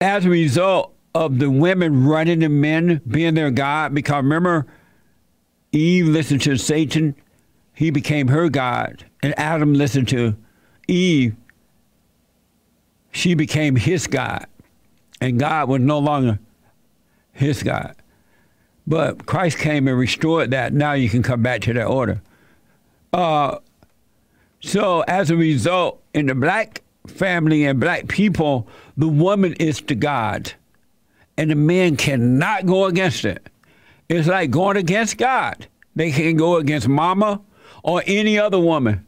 as a result of the women running the men being their God, because remember, Eve listened to Satan, he became her God, and Adam listened to Eve, she became his God, and God was no longer his God. But Christ came and restored that. Now you can come back to that order. Uh, so as a result, in the black family and black people, the woman is the God, and the man cannot go against it. It's like going against God. They can't go against mama or any other woman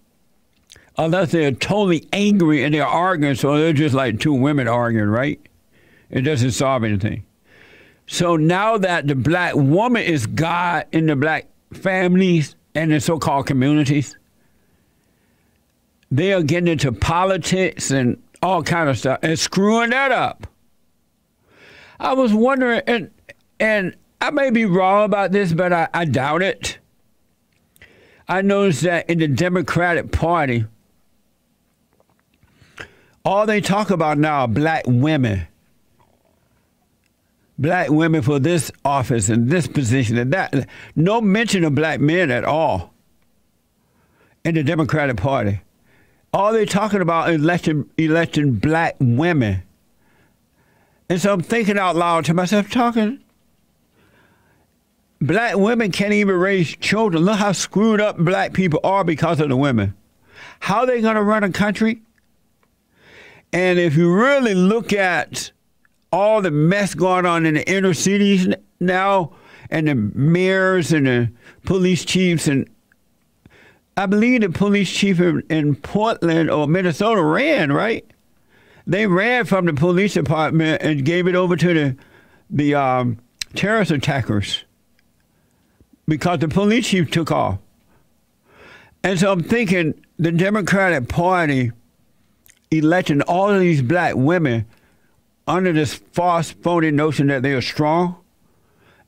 unless they're totally angry and they're arguing. So they're just like two women arguing, right? It doesn't solve anything. So now that the black woman is God in the black families and the so called communities, they are getting into politics and all kind of stuff and screwing that up. I was wondering, and and I may be wrong about this, but I, I doubt it. I noticed that in the Democratic Party, all they talk about now are black women. Black women for this office and this position and that. No mention of black men at all in the Democratic Party. All they're talking about is electing, electing black women. And so I'm thinking out loud to myself, talking, black women can't even raise children. Look how screwed up black people are because of the women. How are they going to run a country? And if you really look at all the mess going on in the inner cities now, and the mayors and the police chiefs and I believe the police chief in, Portland or Minnesota ran, right? They ran from the police department and gave it over to the the um, terrorist attackers because the police chief took off. And so I'm thinking the Democratic Party electing all of these black women under this false, phony notion that they are strong.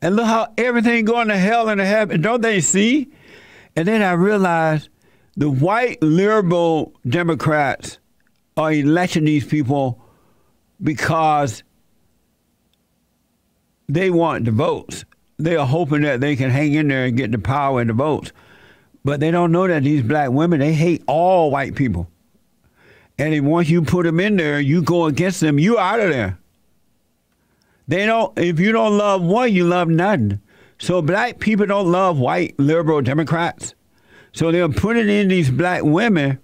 And look how everything going to hell and to heaven. Don't they see? And then I realized the white liberal Democrats are electing these people because they want the votes. They are hoping that they can hang in there and get the power and the votes. But they don't know that these black women, they hate all white people. And once you put them in there, you go against them, you out of there. They don't if you don't love one, you love none. So black people don't love white liberal Democrats. So they're putting in these black women,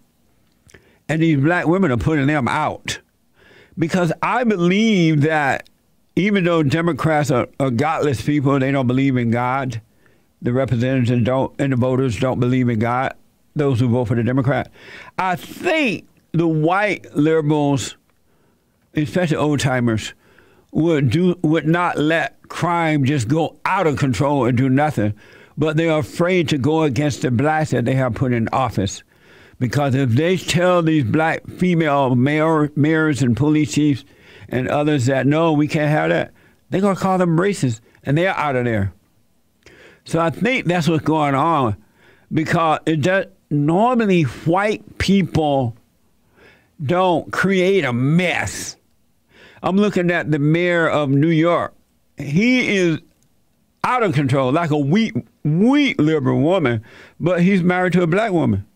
and these black women are putting them out. Because I believe that even though Democrats are, are godless people, they don't believe in God. The representatives don't, and the voters don't believe in God. Those who vote for the Democrat, I think the white liberals, especially old timers, would do would not let crime just go out of control and do nothing, but they are afraid to go against the blacks that they have put in office. Because if they tell these black female mayor, mayors and police chiefs and others that no, we can't have that, they're gonna call them racist, and they're out of there. So I think that's what's going on, because it does, normally white people don't create a mess I'm looking at the mayor of New York. He is out of control, like a weak, weak liberal woman, but he's married to a black woman.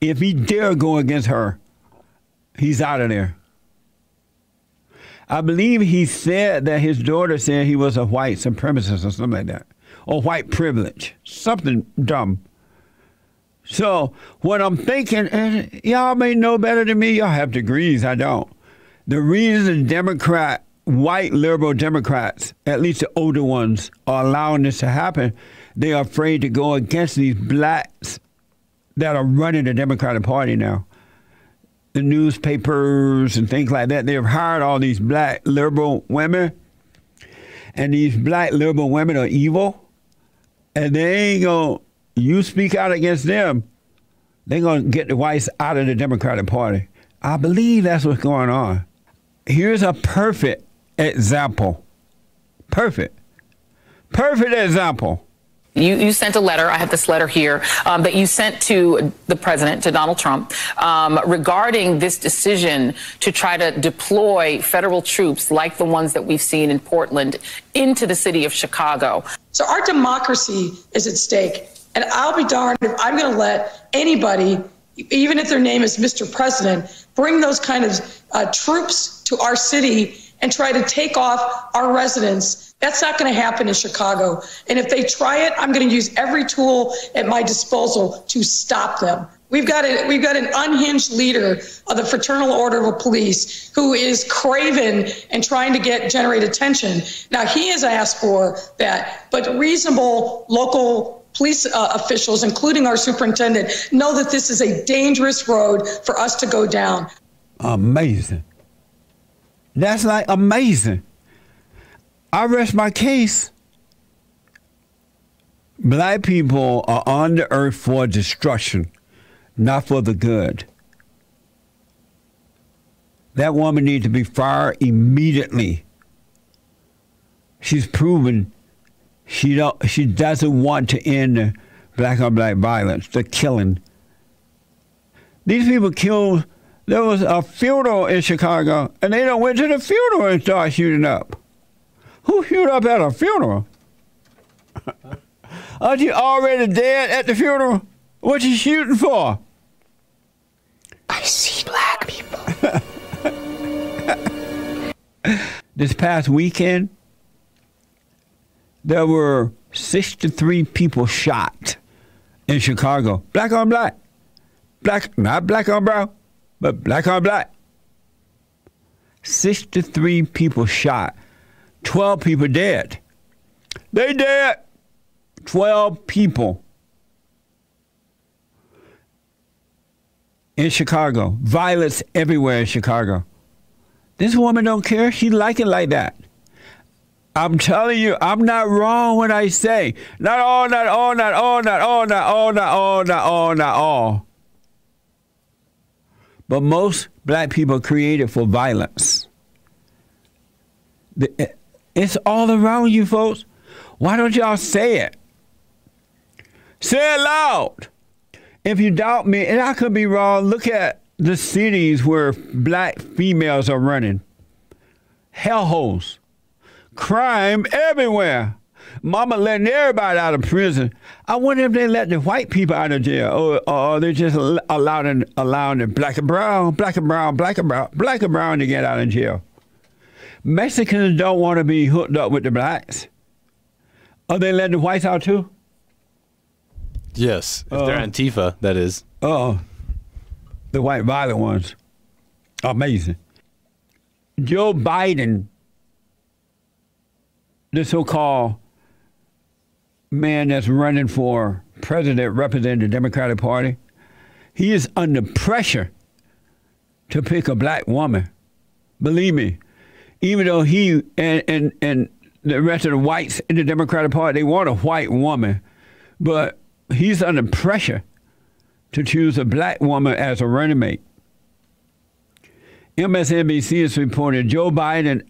If he dare go against her, he's out of there. I believe he said that his daughter said he was a white supremacist or something like that, or white privilege, something dumb. So what I'm thinking, and y'all may know better than me. Y'all have degrees. I don't. The reason Democrat, white liberal Democrats, at least the older ones, are allowing this to happen, they are afraid to go against these blacks that are running the Democratic Party now. The newspapers and things like that, they've hired all these black liberal women, and these black liberal women are evil, and they ain't gonna, you speak out against them, they're gonna get the whites out of the Democratic Party. I believe that's what's going on here's a perfect example. Perfect. Perfect example. You, you sent a letter, I have this letter here, um, that you sent to the president, to Donald Trump, um, regarding this decision to try to deploy federal troops like the ones that we've seen in Portland into the city of Chicago. So our democracy is at stake. And I'll be darned if I'm going to let anybody, even if their name is Mr. President, bring those kind of uh, troops to our city and try to take off our residents that's not going to happen in Chicago. And if they try it, I'm going to use every tool at my disposal to stop them. We've got a, we've got an unhinged leader of the Fraternal Order of Police who is craven and trying to get generate attention. Now he has asked for that, but reasonable local police uh, officials, including our superintendent, know that this is a dangerous road for us to go down. Amazing. That's like amazing. I rest my case. Black people are on the earth for destruction, not for the good. That woman needs to be fired immediately. She's proven she don't she doesn't want to end black on black violence, the killing. These people killed there was a funeral in Chicago and they don't went to the funeral and start shooting up. Who shoot up at a funeral? Aren't you already dead at the funeral? What you shooting for? I see black people. this past weekend, there were 63 people shot in Chicago. Black on black. Black, not black on brown, but black on black. 63 people shot 12 people dead. They dead. 12 people in Chicago. Violence everywhere in Chicago. This woman don't care. She like it like that. I'm telling you, I'm not wrong when I say not all, not all, not all, not all, not all, not all, not all, not all. But most black people are created for violence. Eh, it's all around you, folks. Why don't y'all say it? Say it loud. If you doubt me, and I could be wrong, look at the cities where black females are running. Hellholes. Crime everywhere. Mama letting everybody out of prison. I wonder if they let the white people out of jail, or, or they just allowing allowing the black and brown, black and brown, black and brown, black and brown to get out of jail. Mexicans don't want to be hooked up with the blacks. Are they letting the whites out too? Yes, if uh, they're Antifa, that is. Oh, the white violent ones. Amazing. Joe Biden, the so-called man that's running for president, representing the Democratic Party, he is under pressure to pick a black woman. Believe me, even though he and, and, and the rest of the whites in the Democratic Party, they want a white woman, but he's under pressure to choose a black woman as a running mate. MSNBC has reported Joe Biden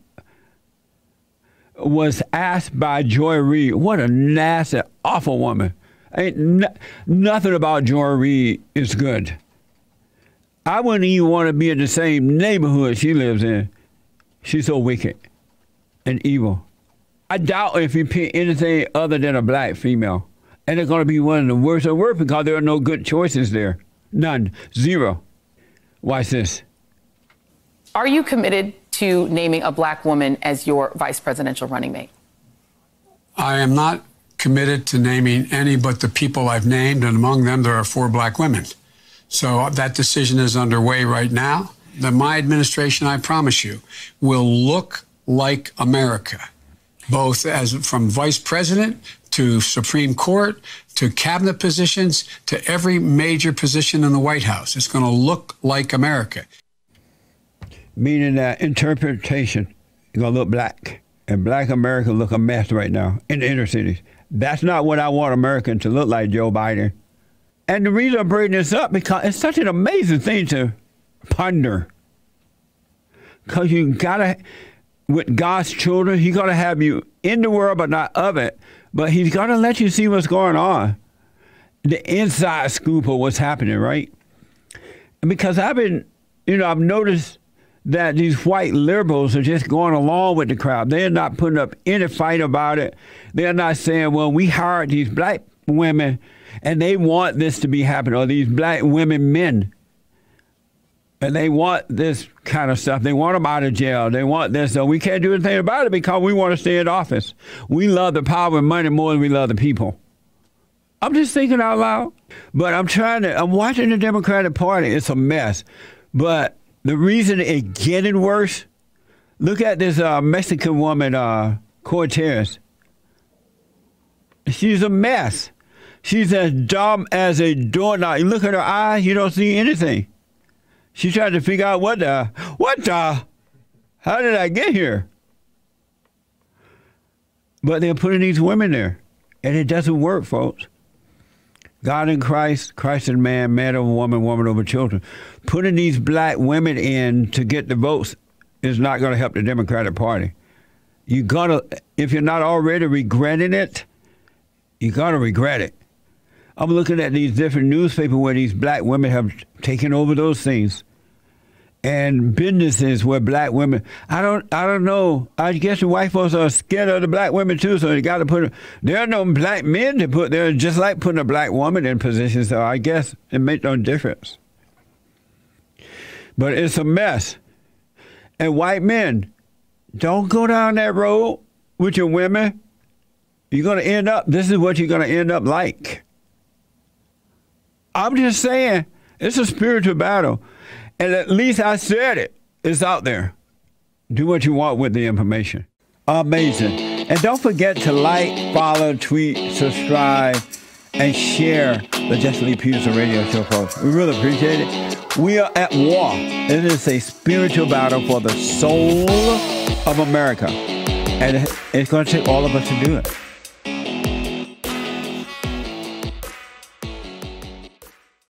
was asked by Joy Reid, what a nasty, awful woman. Ain't nothing about Joy Reid is good. I wouldn't even want to be in the same neighborhood she lives in. She's so wicked and evil. I doubt if you pick anything other than a black female. And it's going to be one of the worst of worst because there are no good choices there. None. Zero. Watch this. Are you committed to naming a black woman as your vice presidential running mate? I am not committed to naming any but the people I've named, and among them there are four black women. So uh, that decision is underway right now that my administration, I promise you, will look like America, both as from vice president to Supreme Court to cabinet positions to every major position in the White House. It's going to look like America. Meaning that interpretation is going to look black. And black America look a mess right now in the inner cities. That's not what I want Americans to look like, Joe Biden. And the reason I'm bringing this up because it's such an amazing thing to ponder. Because you gotta, with God's children, He's to have you in the world, but not of it. But He's to let you see what's going on, the inside scoop of what's happening, right? Because I've been, you know, I've noticed that these white liberals are just going along with the crowd. They're not putting up any fight about it. They're not saying, well, we hired these black women and they want this to be happening, or these black women men. And they want this kind of stuff. They want them out of jail. They want this. So we can't do anything about it because we want to stay in office. We love the power and money more than we love the people. I'm just thinking out loud. But I'm trying to, I'm watching the Democratic Party. It's a mess. But the reason it's getting worse, look at this uh, Mexican woman, uh, Cortez. She's a mess. She's as dumb as a doorknob. You look at her eyes, you don't see anything. She's trying to figure out what the, what the, how did I get here? But they're putting these women there, and it doesn't work, folks. God in Christ, Christ in man, man over woman, woman over children. Putting these black women in to get the votes is not going to help the Democratic Party. You gotta, if you're not already regretting it, you gotta regret it. I'm looking at these different newspapers where these black women have taken over those things, and businesses where black women. I don't. I don't know. I guess the white folks are scared of the black women too, so they got to put. There are no black men to put there, just like putting a black woman in positions. So I guess it makes no difference. But it's a mess. And white men, don't go down that road with your women. You're going to end up, this is what you're going to end up like. I'm just saying, it's a spiritual battle. And at least I said it. It's out there. Do what you want with the information. Amazing. And don't forget to like, follow, tweet, subscribe, and share the Jesse Lee Peterson radio show, folks. We really appreciate it. We are at war. It is a spiritual battle for the soul of America. And it's going to take all of us to do it.